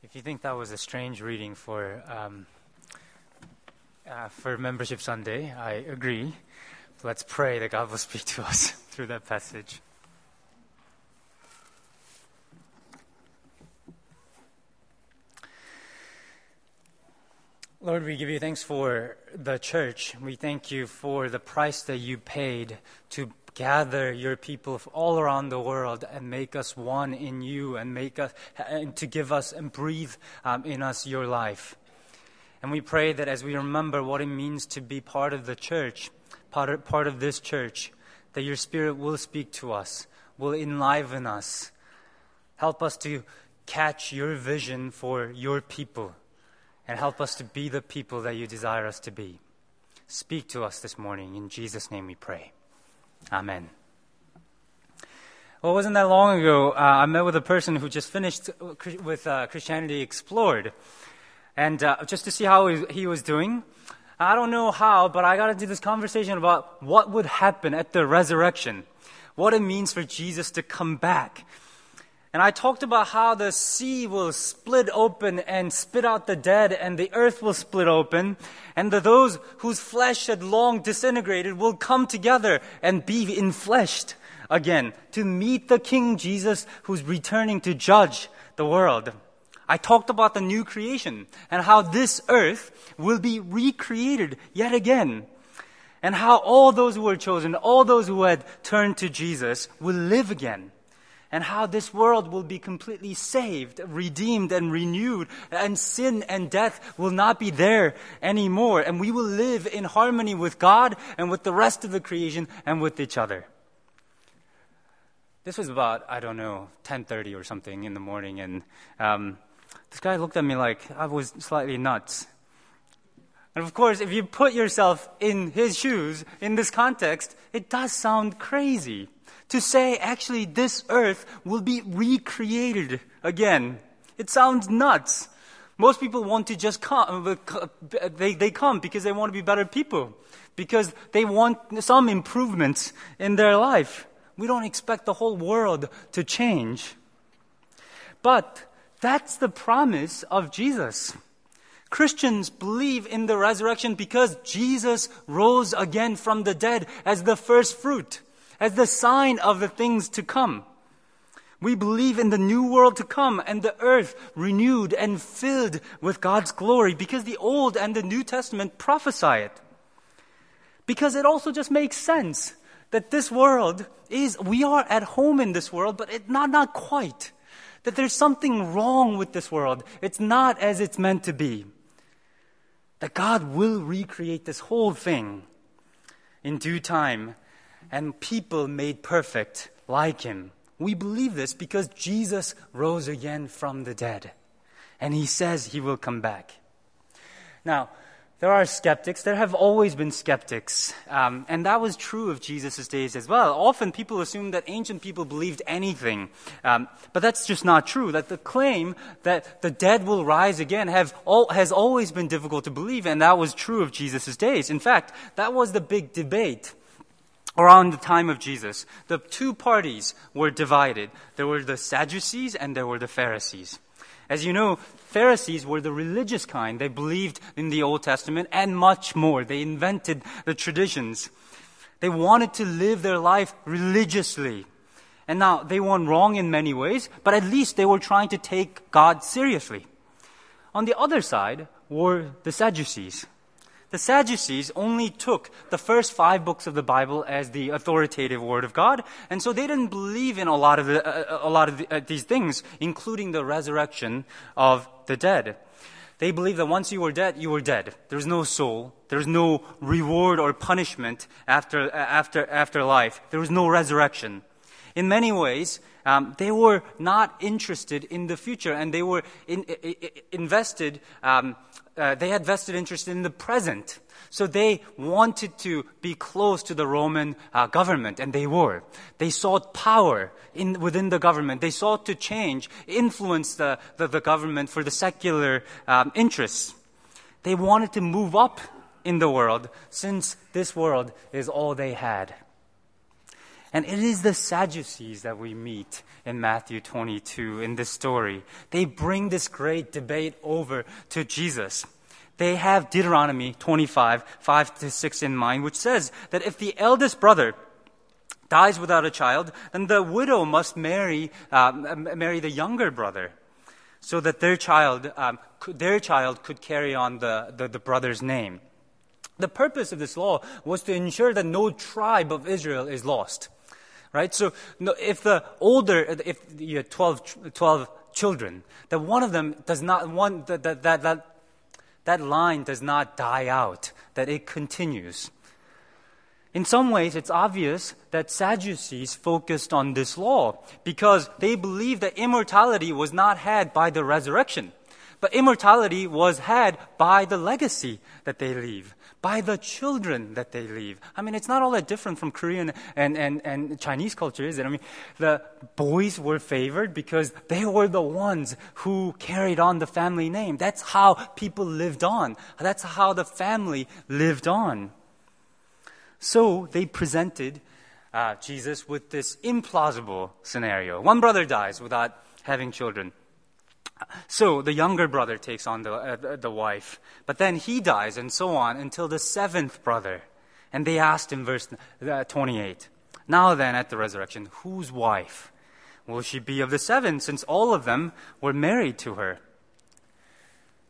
If you think that was a strange reading for um, uh, for Membership Sunday, I agree. Let's pray that God will speak to us through that passage. Lord, we give you thanks for the church. We thank you for the price that you paid to gather your people all around the world and make us one in you and make us and to give us and breathe um, in us your life. And we pray that as we remember what it means to be part of the church, part of, part of this church, that your spirit will speak to us, will enliven us, help us to catch your vision for your people, and help us to be the people that you desire us to be. Speak to us this morning. In Jesus' name we pray. Amen. Well, it wasn't that long ago, uh, I met with a person who just finished with uh, Christianity Explored. And uh, just to see how he was doing, I don't know how, but I got into this conversation about what would happen at the resurrection, what it means for Jesus to come back. And I talked about how the sea will split open and spit out the dead, and the earth will split open, and the, those whose flesh had long disintegrated will come together and be infleshed again to meet the King Jesus who's returning to judge the world. I talked about the new creation and how this earth will be recreated yet again. And how all those who were chosen, all those who had turned to Jesus will live again and how this world will be completely saved, redeemed, and renewed, and sin and death will not be there anymore, and we will live in harmony with God and with the rest of the creation and with each other. This was about I don't know 10:30 or something in the morning, and um, this guy looked at me like I was slightly nuts. And of course, if you put yourself in his shoes in this context, it does sound crazy to say actually this earth will be recreated again. It sounds nuts. Most people want to just come, uh, they, they come because they want to be better people, because they want some improvements in their life. We don't expect the whole world to change. But that's the promise of Jesus. Christians believe in the resurrection because Jesus rose again from the dead as the first fruit as the sign of the things to come. We believe in the new world to come and the earth renewed and filled with God's glory because the Old and the New Testament prophesy it. Because it also just makes sense that this world is, we are at home in this world, but it, not, not quite. That there's something wrong with this world. It's not as it's meant to be. That God will recreate this whole thing in due time and people made perfect like him. We believe this because Jesus rose again from the dead. And he says he will come back. Now, there are skeptics. There have always been skeptics. Um, and that was true of Jesus' days as well. Often people assume that ancient people believed anything. Um, but that's just not true. That the claim that the dead will rise again have all, has always been difficult to believe. And that was true of Jesus' days. In fact, that was the big debate around the time of Jesus, the two parties were divided. There were the Sadducees and there were the Pharisees. As you know, Pharisees were the religious kind. They believed in the Old Testament and much more. They invented the traditions. They wanted to live their life religiously. And now, they weren't wrong in many ways, but at least they were trying to take God seriously. On the other side were the Sadducees. The Sadducees only took the first five books of the Bible as the authoritative word of God, and so they didn't believe in a lot of, the, uh, a lot of the, uh, these things, including the resurrection of the dead. They believed that once you were dead, you were dead. There's no soul. There's no reward or punishment after, uh, after, after life. There was no resurrection. In many ways, um, they were not interested in the future and they were in, in, invested um, uh, they had vested interest in the present. So they wanted to be close to the Roman uh, government, and they were. They sought power in, within the government. They sought to change, influence the, the, the government for the secular um, interests. They wanted to move up in the world since this world is all they had. And it is the Sadducees that we meet in Matthew 22 in this story. They bring this great debate over to Jesus. They have Deuteronomy 25, 5 to 6 in mind, which says that if the eldest brother dies without a child, then the widow must marry, um, marry the younger brother so that their child, um, could, their child could carry on the, the, the brother's name. The purpose of this law was to ensure that no tribe of Israel is lost. Right? So no, if the older, if you have 12, 12 children, that one of them does not, one, that, that, that, that, that line does not die out, that it continues. In some ways, it's obvious that Sadducees focused on this law because they believed that immortality was not had by the resurrection, but immortality was had by the legacy that they leave, by the children that they leave. I mean, it's not all that different from Korean and, and, and Chinese culture, is it? I mean, the boys were favored because they were the ones who carried on the family name. That's how people lived on. That's how the family lived on. So they presented uh, Jesus with this implausible scenario. One brother dies without having children. So the younger brother takes on the, uh, the wife, but then he dies, and so on until the seventh brother. And they asked in verse uh, 28 Now then, at the resurrection, whose wife will she be of the seven, since all of them were married to her?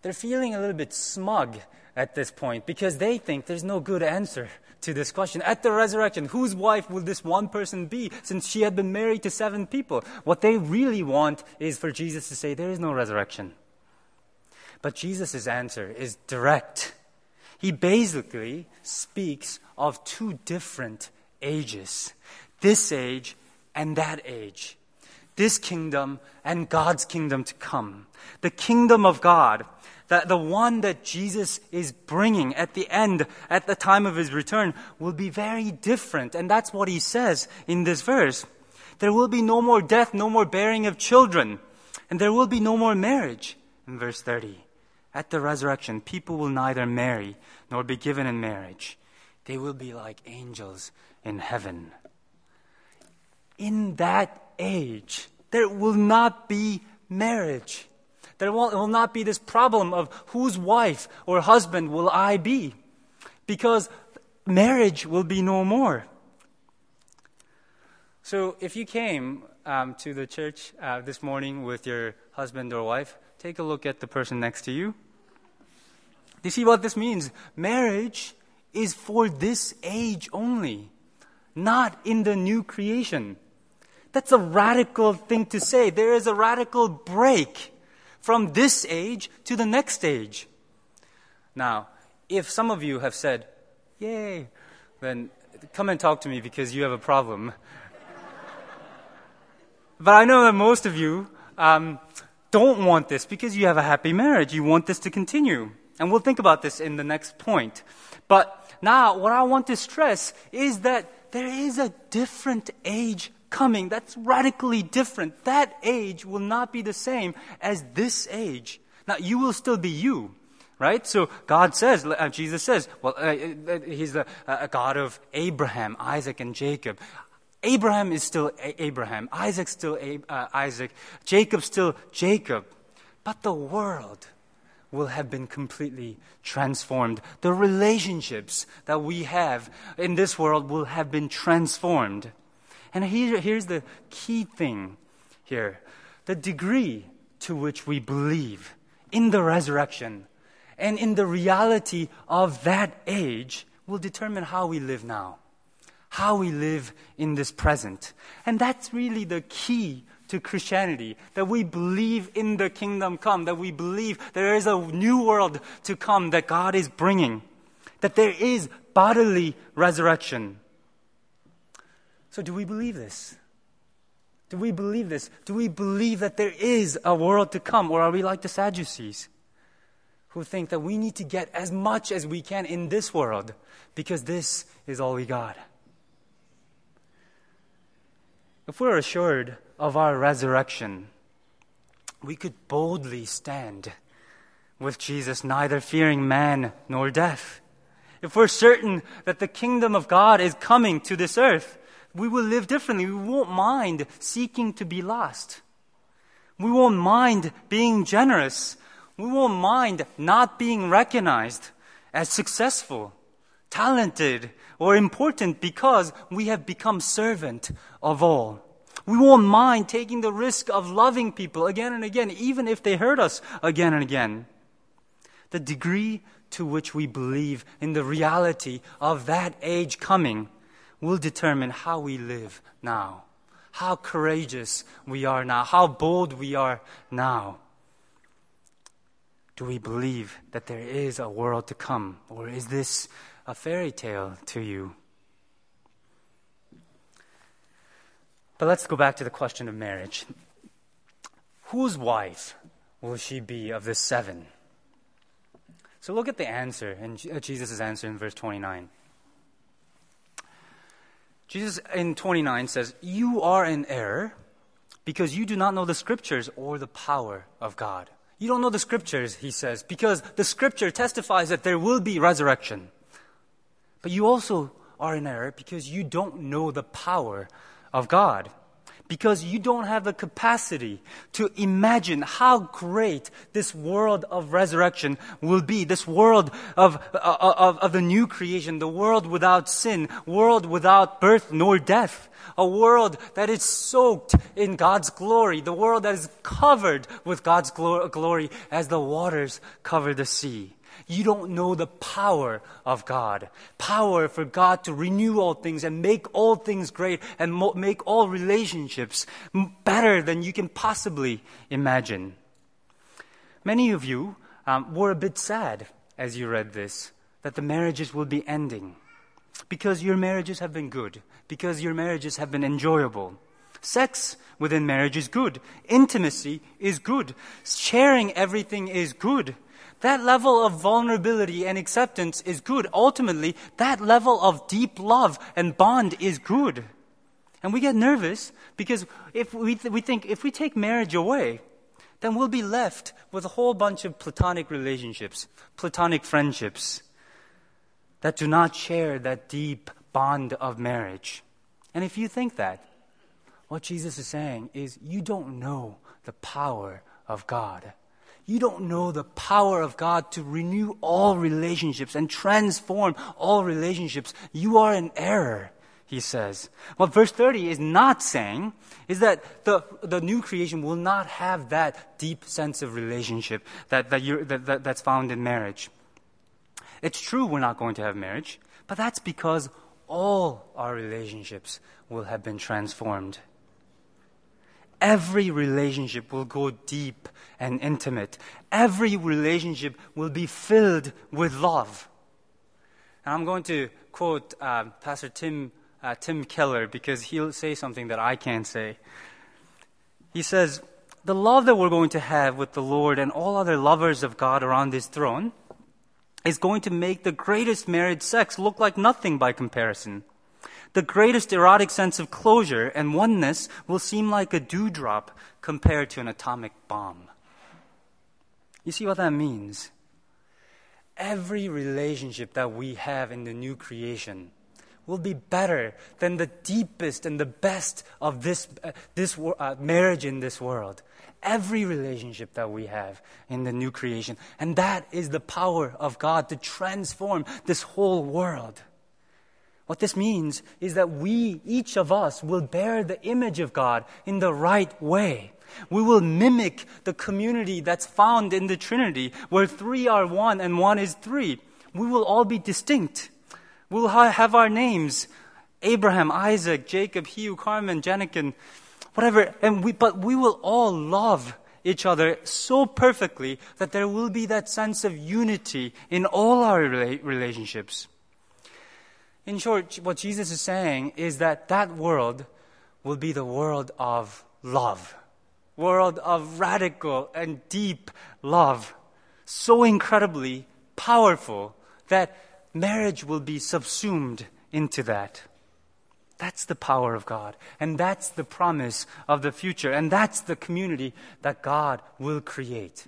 They're feeling a little bit smug at this point because they think there's no good answer to this question. At the resurrection, whose wife will this one person be since she had been married to seven people? What they really want is for Jesus to say, There is no resurrection. But Jesus' answer is direct. He basically speaks of two different ages this age and that age. This kingdom and God's kingdom to come. The kingdom of God that the one that Jesus is bringing at the end, at the time of his return, will be very different. And that's what he says in this verse. There will be no more death, no more bearing of children, and there will be no more marriage. In verse 30, at the resurrection, people will neither marry nor be given in marriage. They will be like angels in heaven. In that age, there will not be marriage. There will, not be this problem of whose wife or husband will I be? Because marriage will be no more. So if you came um, to the church uh, this morning with your husband or wife, take a look at the person next to you. Do you see what this means? Marriage is for this age only, not in the new creation. That's a radical thing to say. There is a radical break from this age to the next age. Now, if some of you have said, Yay, then come and talk to me because you have a problem. but I know that most of you um, don't want this because you have a happy marriage. You want this to continue. And we'll think about this in the next point. But now, what I want to stress is that there is a different age coming that's radically different. That age will not be the same as this age. Now, you will still be you, right? So God says, uh, Jesus says, well, uh, uh, He's the uh, God of Abraham, Isaac, and Jacob. Abraham is still a- Abraham, Isaac's still a- uh, Isaac, Jacob's still Jacob. But the world will have been completely transformed. The relationships that we have in this world will have been transformed. And here, here's the key thing here the degree to which we believe in the resurrection and in the reality of that age will determine how we live now, how we live in this present. And that's really the key to Christianity that we believe in the kingdom come, that we believe there is a new world to come that God is bringing, that there is bodily resurrection. So, do we believe this? Do we believe this? Do we believe that there is a world to come? Or are we like the Sadducees who think that we need to get as much as we can in this world because this is all we got? If we're assured of our resurrection, we could boldly stand with Jesus, neither fearing man nor death. If we're certain that the kingdom of God is coming to this earth, we will live differently. We won't mind seeking to be last. We won't mind being generous. We won't mind not being recognized as successful, talented, or important because we have become servant of all. We won't mind taking the risk of loving people again and again, even if they hurt us again and again. The degree to which we believe in the reality of that age coming will determine how we live now, how courageous we are now, how bold we are now. Do we believe that there is a world to come, or is this a fairy tale to you? But let's go back to the question of marriage. Whose wife will she be of the seven? So look at the answer, and uh, Jesus' answer in verse 29. Jesus in 29 says, You are in error because you do not know the scriptures or the power of God. You don't know the scriptures, he says, because the scripture testifies that there will be resurrection. But you also are in error because you don't know the power of God because you don't have the capacity to imagine how great this world of resurrection will be, this world of, uh, of, of the new creation, the world without sin, world without birth nor death, a world that is soaked in God's glory, the world that is covered with God's glory as the waters cover the sea. You don't know the power of God. Power for God to renew all things and make all things great and mo- make all relationships better than you can possibly imagine. Many of you um, were a bit sad as you read this that the marriages will be ending because your marriages have been good, because your marriages have been enjoyable. Sex within marriage is good. Intimacy is good. Sharing everything is good. That level of vulnerability and acceptance is good. Ultimately, that level of deep love and bond is good. And we get nervous because if we, th- we think if we take marriage away, then we'll be left with a whole bunch of platonic relationships, platonic friendships that do not share that deep bond of marriage. And if you think that, what Jesus is saying is you don't know the power of God you don't know the power of God to renew all relationships and transform all relationships. You are in error, he says. What verse 30 is not saying is that the, the new creation will not have that deep sense of relationship that, that, that, that that's found in marriage. It's true we're not going to have marriage, but that's because all our relationships will have been transformed every relationship will go deep and intimate. Every relationship will be filled with love. And I'm going to quote uh, Pastor Tim, uh, Tim Keller because he'll say something that I can't say. He says, The love that we're going to have with the Lord and all other lovers of God around His throne is going to make the greatest married sex look like nothing by comparison. The greatest erotic sense of closure and oneness will seem like a dewdrop compared to an atomic bomb. You see what that means? Every relationship that we have in the new creation will be better than the deepest and the best of this, uh, this uh, marriage in this world. Every relationship that we have in the new creation. And that is the power of God to transform this whole world. What this means is that we, each of us, will bear the image of God in the right way. We will mimic the community that's found in the Trinity, where three are one and one is three. We will all be distinct. We'll have our names Abraham, Isaac, Jacob, Hugh, Carmen, Janikin, whatever. And we, but we will all love each other so perfectly that there will be that sense of unity in all our relationships. In short, what Jesus is saying is that that world will be the world of love, world of radical and deep love, so incredibly powerful that marriage will be subsumed into that. That's the power of God. And that's the promise of the future. And that's the community that God will create.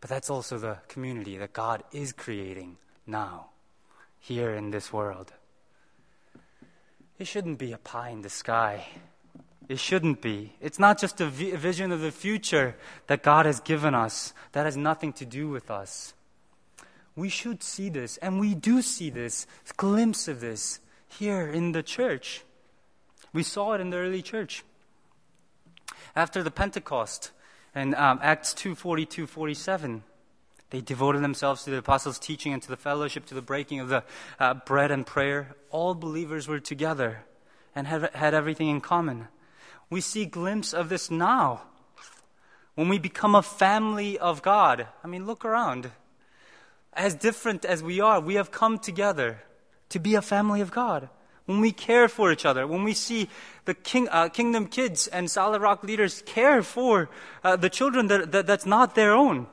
But that's also the community that God is creating now here in this world. it shouldn't be a pie in the sky. It shouldn't be. It's not just a vision of the future that God has given us that has nothing to do with us. We should see this, and we do see this, glimpse of this here in the church. We saw it in the early church. After the Pentecost, in um, Acts 2 42 47, they devoted themselves to the apostles' teaching and to the fellowship, to the breaking of the uh, bread and prayer. All believers were together and had, had everything in common. We see glimpse of this now. When we become a family of God, I mean, look around. As different as we are, we have come together to be a family of God. When we care for each other, when we see the king, uh, kingdom kids and Solid Rock leaders care for uh, the children that, that, that's not their own,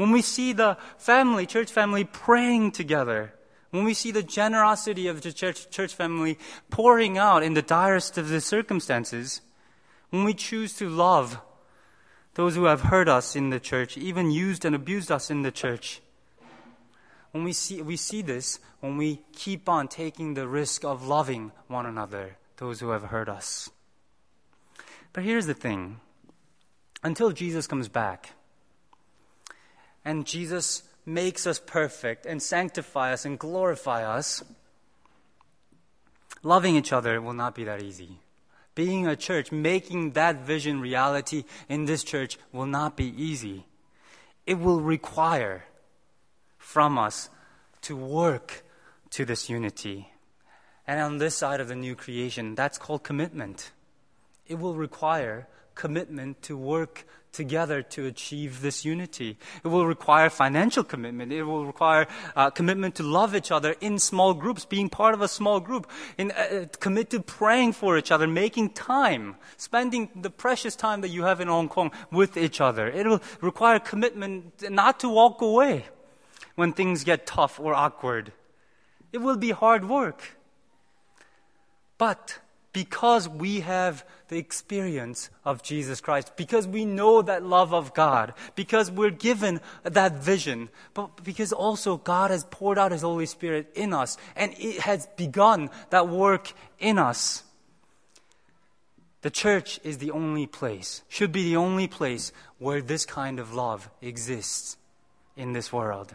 when we see the family, church family praying together, when we see the generosity of the church, church family pouring out in the direst of the circumstances, when we choose to love those who have hurt us in the church, even used and abused us in the church, when we see, we see this when we keep on taking the risk of loving one another, those who have hurt us. But here's the thing until Jesus comes back, and Jesus makes us perfect and sanctify us and glorify us, loving each other will not be that easy. Being a church, making that vision reality in this church will not be easy. It will require from us to work to this unity. And on this side of the new creation, that's called commitment. It will require commitment to work together to achieve this unity. It will require financial commitment. It will require uh, commitment to love each other in small groups, being part of a small group, in, uh, commit to praying for each other, making time, spending the precious time that you have in Hong Kong with each other. It will require commitment not to walk away when things get tough or awkward. It will be hard work. But because we have the experience of Jesus Christ, because we know that love of God, because we're given that vision, but because also God has poured out His Holy Spirit in us and it has begun that work in us. The church is the only place, should be the only place where this kind of love exists in this world.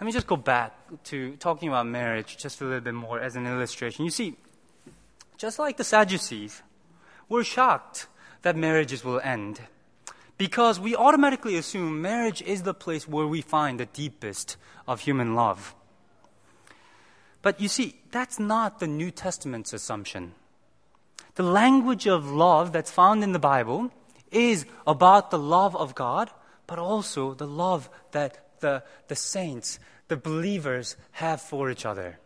Let me just go back to talking about marriage just a little bit more as an illustration. You see, just like the Sadducees, we're shocked that marriages will end because we automatically assume marriage is the place where we find the deepest of human love. But you see, that's not the New Testament's assumption. The language of love that's found in the Bible is about the love of God, but also the love that the, the saints, the believers have for each other.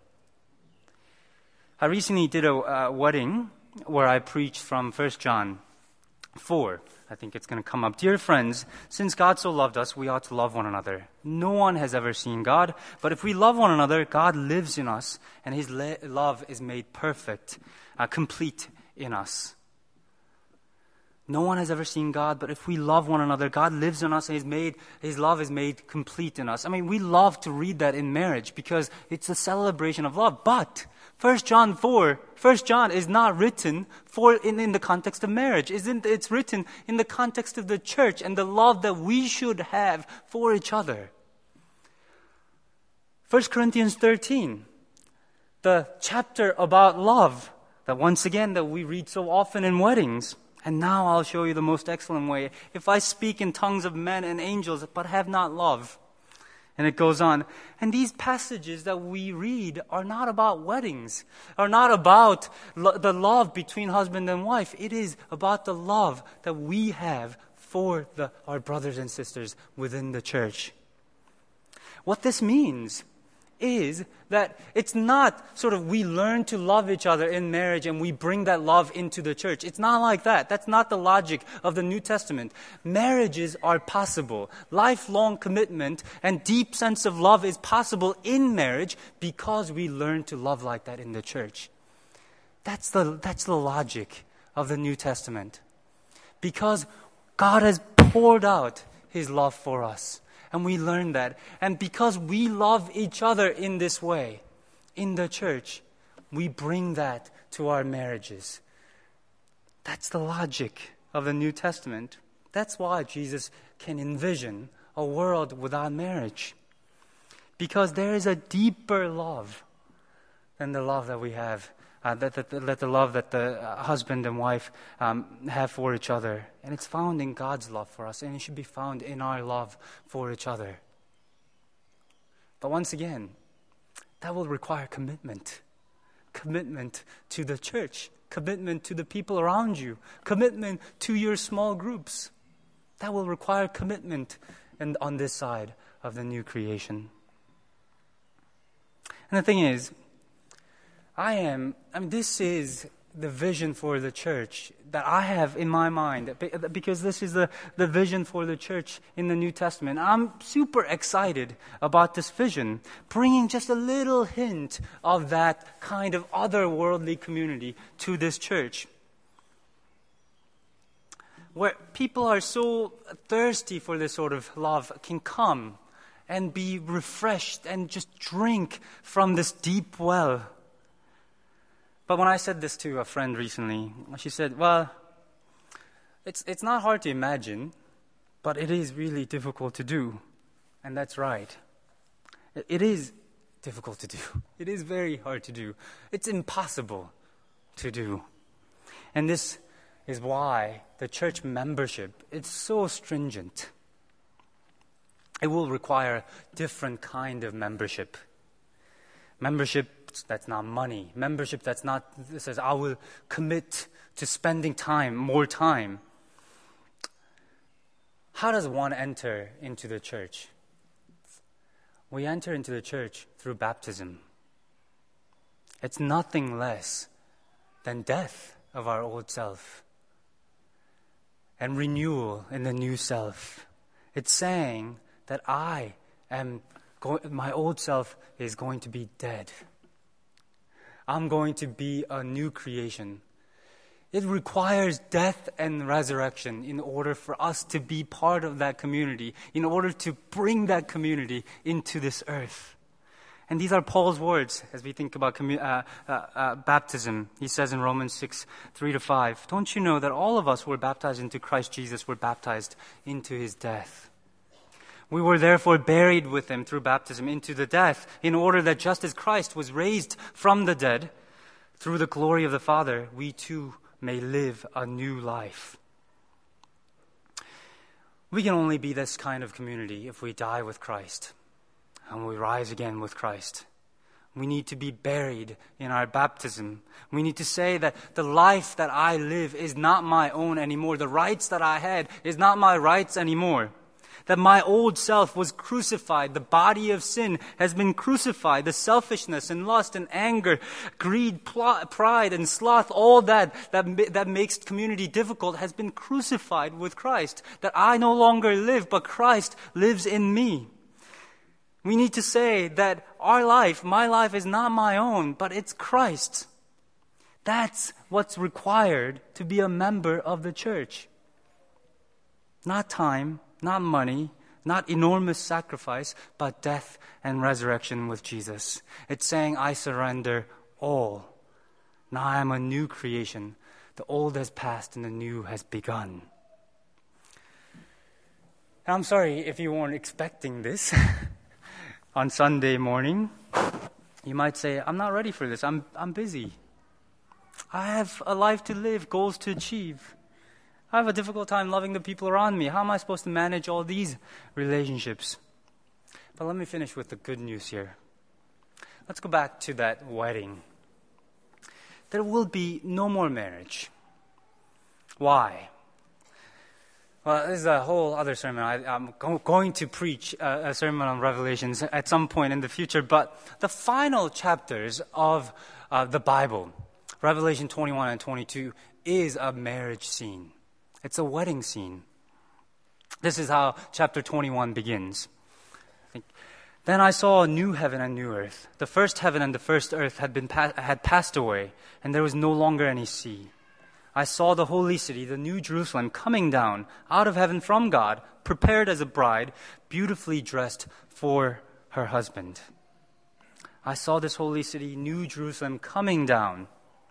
I recently did a uh, wedding where I preached from 1 John 4. I think it's going to come up. Dear friends, since God so loved us, we ought to love one another. No one has ever seen God, but if we love one another, God lives in us, and his le- love is made perfect, uh, complete in us. No one has ever seen God, but if we love one another, God lives in us and His, made, His love is made complete in us. I mean, we love to read that in marriage because it's a celebration of love. But 1 John 4, 1 John is not written for in, in the context of marriage. Isn't it's written in the context of the church and the love that we should have for each other. 1 Corinthians 13, the chapter about love that once again that we read so often in weddings. And now I'll show you the most excellent way. If I speak in tongues of men and angels, but have not love. And it goes on. And these passages that we read are not about weddings, are not about lo- the love between husband and wife. It is about the love that we have for the, our brothers and sisters within the church. What this means is that it's not sort of we learn to love each other in marriage and we bring that love into the church. It's not like that. That's not the logic of the New Testament. Marriages are possible. Lifelong commitment and deep sense of love is possible in marriage because we learn to love like that in the church. That's the, that's the logic of the New Testament. Because God has poured out his love for us. And we learn that. And because we love each other in this way, in the church, we bring that to our marriages. That's the logic of the New Testament. That's why Jesus can envision a world without marriage. Because there is a deeper love than the love that we have, uh, that, that, that, the love that the uh, husband and wife um, have for each other. And it's found in God's love for us, and it should be found in our love for each other. But once again, that will require commitment commitment to the church, commitment to the people around you, commitment to your small groups. That will require commitment and on this side of the new creation. And the thing is, I am, I mean, this is the vision for the church that I have in my mind, because this is the, the vision for the church in the New Testament. I'm super excited about this vision, bringing just a little hint of that kind of otherworldly community to this church. Where people are so thirsty for this sort of love can come and be refreshed and just drink from this deep well but when I said this to a friend recently, she said, Well, it's, it's not hard to imagine, but it is really difficult to do. And that's right. It, is difficult to do. It is very hard to do. It's impossible to do. And this is why the church membership is so stringent. It will require different kind of membership. Membership that's not money. Membership that's not, says, I will commit to spending time, more time. How does one enter into the church? We enter into the church through baptism. It's nothing less than death of our old self and renewal in the new self. It's saying that I am, go- my old self is going to be dead. I'm going to be a new creation. It requires death and resurrection in order for us to be part of that community, in order to bring that community into this earth. And these are Paul's words as we think about uh, uh, uh, baptism. He says in Romans 6, 3 to 5, Don't you know that all of us who were baptized into Christ Jesus were baptized into his death? We were therefore buried with him through baptism into the death, in order that just as Christ was raised from the dead through the glory of the Father, we too may live a new life. We can only be this kind of community if we die with Christ and we rise again with Christ. We need to be buried in our baptism. We need to say that the life that I live is not my own anymore. The rights that I had is not my rights anymore that my old self was crucified. The body of sin has been crucified. The selfishness and lust and anger, greed, pride and sloth, all that, that that makes community difficult has been crucified with Christ. That I no longer live, but Christ lives in me. We need to say that our life, my life is not my own, but it's Christ's. That's what's required to be a member of the church. Not time, not money, not enormous sacrifice, but death and resurrection with Jesus. It's saying, I surrender all. Now I am a new creation. The old has passed and the new has begun. I'm sorry if you weren't expecting this on Sunday morning. You might say, I'm not ready for this. I'm, I'm busy. I have a life to live, goals to achieve. I have a difficult time loving the people around me. How am I supposed to manage all these relationships? But let me finish with the good news here. Let's go back to that wedding. There will be no more marriage. Why? Well, this is a whole other sermon. I, am go- going to preach a, a, sermon on Revelations at some point in the future, but the final chapters of uh, the Bible, Revelation 21 and 22, is a marriage scene. It's a wedding scene. This is how chapter 21 begins. Then I saw a new heaven and new earth. The first heaven and the first earth had, been pa- had passed away, and there was no longer any sea. I saw the holy city, the new Jerusalem, coming down out of heaven from God, prepared as a bride, beautifully dressed for her husband. I saw this holy city, New Jerusalem, coming down,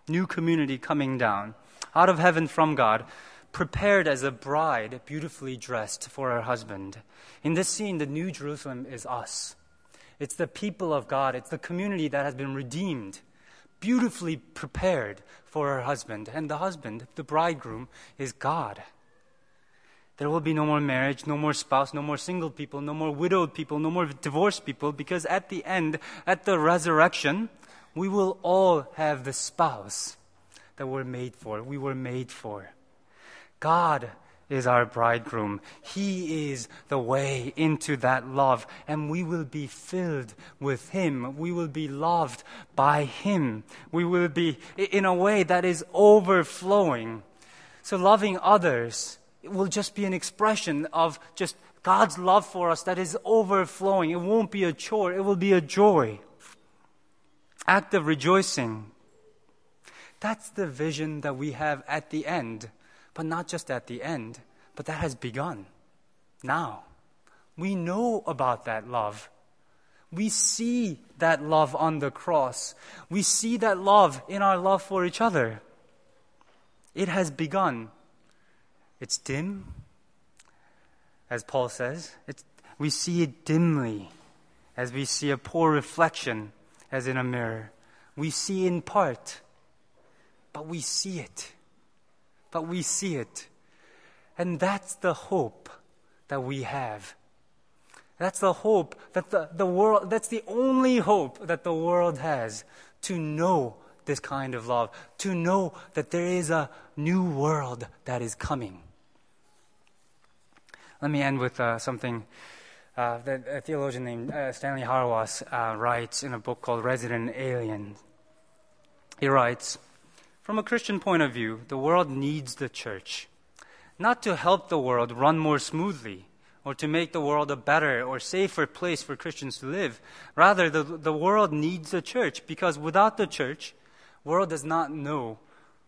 new community coming down, out of heaven from God, prepared as a bride, beautifully dressed for her husband. In this scene, the New Jerusalem is us. It's the people of God, it's the community that has been redeemed, beautifully prepared for her husband. And the husband, the bridegroom, is God. There will be no more marriage, no more spouse, no more single people, no more widowed people, no more divorced people, because at the end, at the resurrection, we will all have the spouse that we're made for. We were made for. God is our bridegroom. He is the way into that love, and we will be filled with Him. We will be loved by Him. We will be in a way that is overflowing. So, loving others will just be an expression of just God's love for us that is overflowing. It won't be a chore, it will be a joy. Act of rejoicing. That's the vision that we have at the end, but not just at the end, but that has begun now. We know about that love. We see that love on the cross. We see that love in our love for each other. It has begun. It's dim, as Paul says. It's, we see it dimly, as we see a poor reflection, as in a mirror. We see in part, but we see it. But we see it. And that's the hope that we have. That's the hope that the, the world, that's the only hope that the world has to know this kind of love, to know that there is a new world that is coming. Let me end with uh, something uh, that a theologian named uh, Stanley Hauerwas uh, writes in a book called Resident Alien. He writes From a Christian point of view, the world needs the church, not to help the world run more smoothly or to make the world a better or safer place for Christians to live. Rather, the, the world needs the church because without the church, world does not know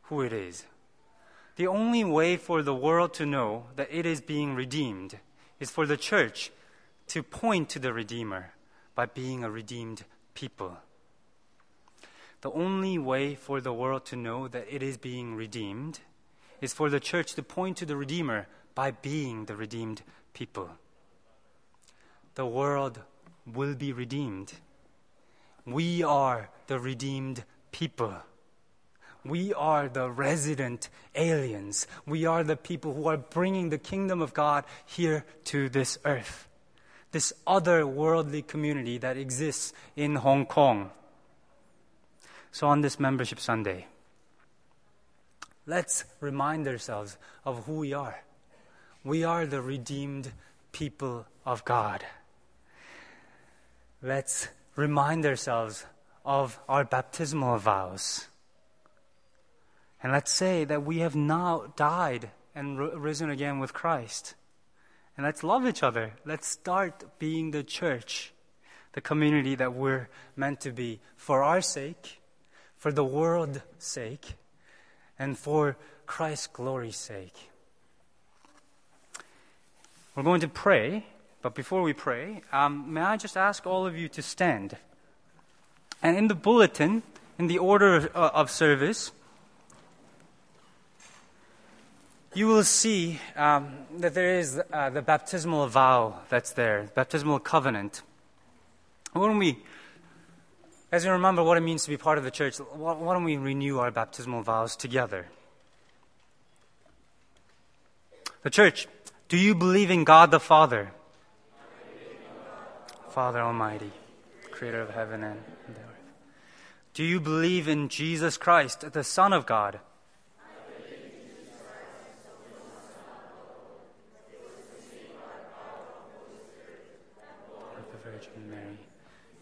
who it is. The only way for the world to know that it is being redeemed is for the church to point to the Redeemer by being a redeemed people. The only way for the world to know that it is being redeemed is for the church to point to the Redeemer by being the redeemed people. The world will be redeemed. We are the redeemed people. We are the resident aliens. We are the people who are bringing the kingdom of God here to this earth. This otherworldly community that exists in Hong Kong. So, on this Membership Sunday, let's remind ourselves of who we are. We are the redeemed people of God. Let's remind ourselves of our baptismal vows. And let's say that we have now died and risen again with Christ. And let's love each other. Let's start being the church, the community that we're meant to be for our sake, for the world's sake, and for Christ's glory's sake. We're going to pray, but before we pray, um, may I just ask all of you to stand? And in the bulletin, in the order of, uh, of service, you will see um, that there is uh, the baptismal vow that's there, baptismal covenant. When we, as we remember what it means to be part of the church, why, don't we renew our baptismal vows together? The church, do you believe in God the Father? Father Almighty, creator of heaven and the earth. Do you believe in Jesus Christ, the Son of God?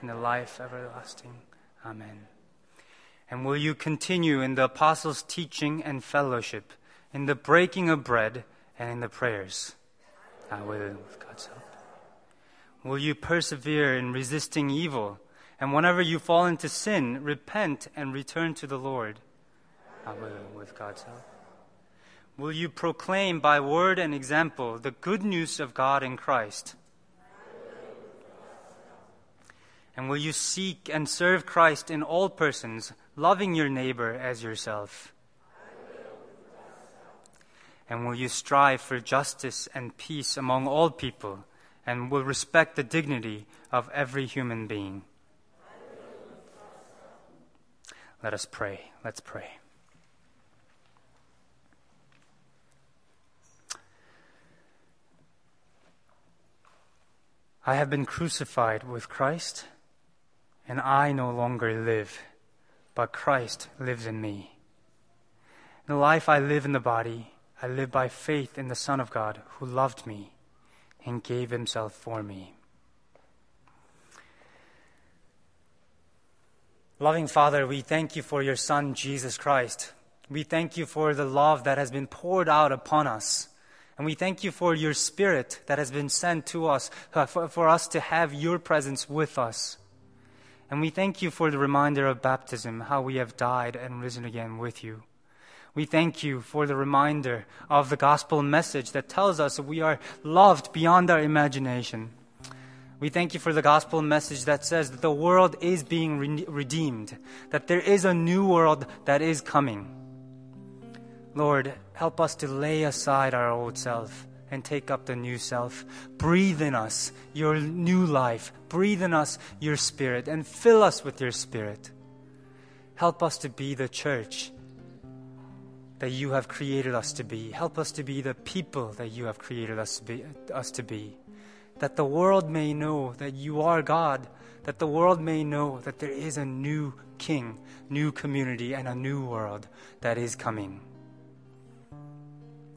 and the life everlasting. Amen. And will you continue in the apostles' teaching and fellowship, in the breaking of bread, and in the prayers? I will, with God's help. Will you persevere in resisting evil? And whenever you fall into sin, repent and return to the Lord. I will, with God's help. Will you proclaim by word and example the good news of God in Christ? And will you seek and serve Christ in all persons, loving your neighbor as yourself? And will you strive for justice and peace among all people, and will respect the dignity of every human being? Let us pray. Let's pray. I have been crucified with Christ, and I no longer live, but Christ lives in me. In the life I live in the body, I live by faith in the Son of God who loved me and gave himself for me. Loving Father, we thank you for your Son, Jesus Christ. We thank you for the love that has been poured out upon us. And we thank you for your Spirit that has been sent to us, uh, for, for us to have your presence with us. And we thank you for the reminder of baptism, how we have died and risen again with you. We thank you for the reminder of the gospel message that tells us we are loved beyond our imagination. We thank you for the gospel message that says that the world is being re- redeemed, that there is a new world that is coming. Lord, help us to lay aside our old self and take up the new self. Breathe in us your new life. Breathe in us your spirit and fill us with your spirit. Help us to be the church that you have created us to be. Help us to be the people that you have created us to be. Us to be. That the world may know that you are God, that the world may know that there is a new king, new community, and a new world that is coming.